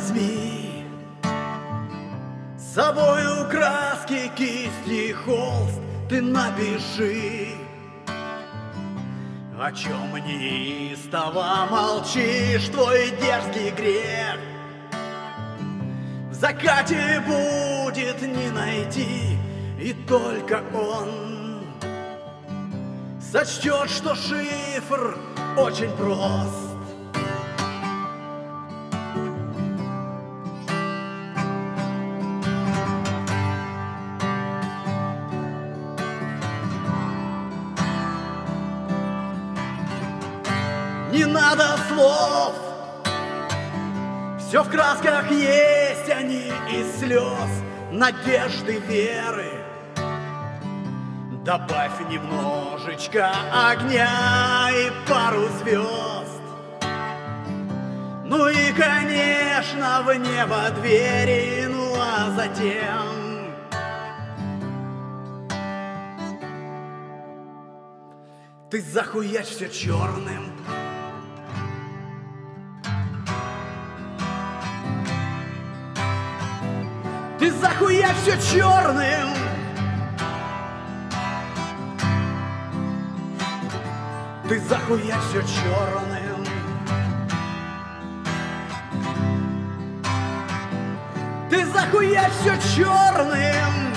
возьми С собою краски, кисти, холст Ты напиши О чем неистово молчишь Твой дерзкий грех. В закате будет не найти И только он Сочтет, что шифр очень прост Не надо слов. Все в красках есть они из слез Надежды, веры. Добавь немножечко огня и пару звезд Ну и, конечно, в небо двери Ну а затем Ты захуячь все черным Ты захуя все черным Ты захуя все черным Ты захуя все черным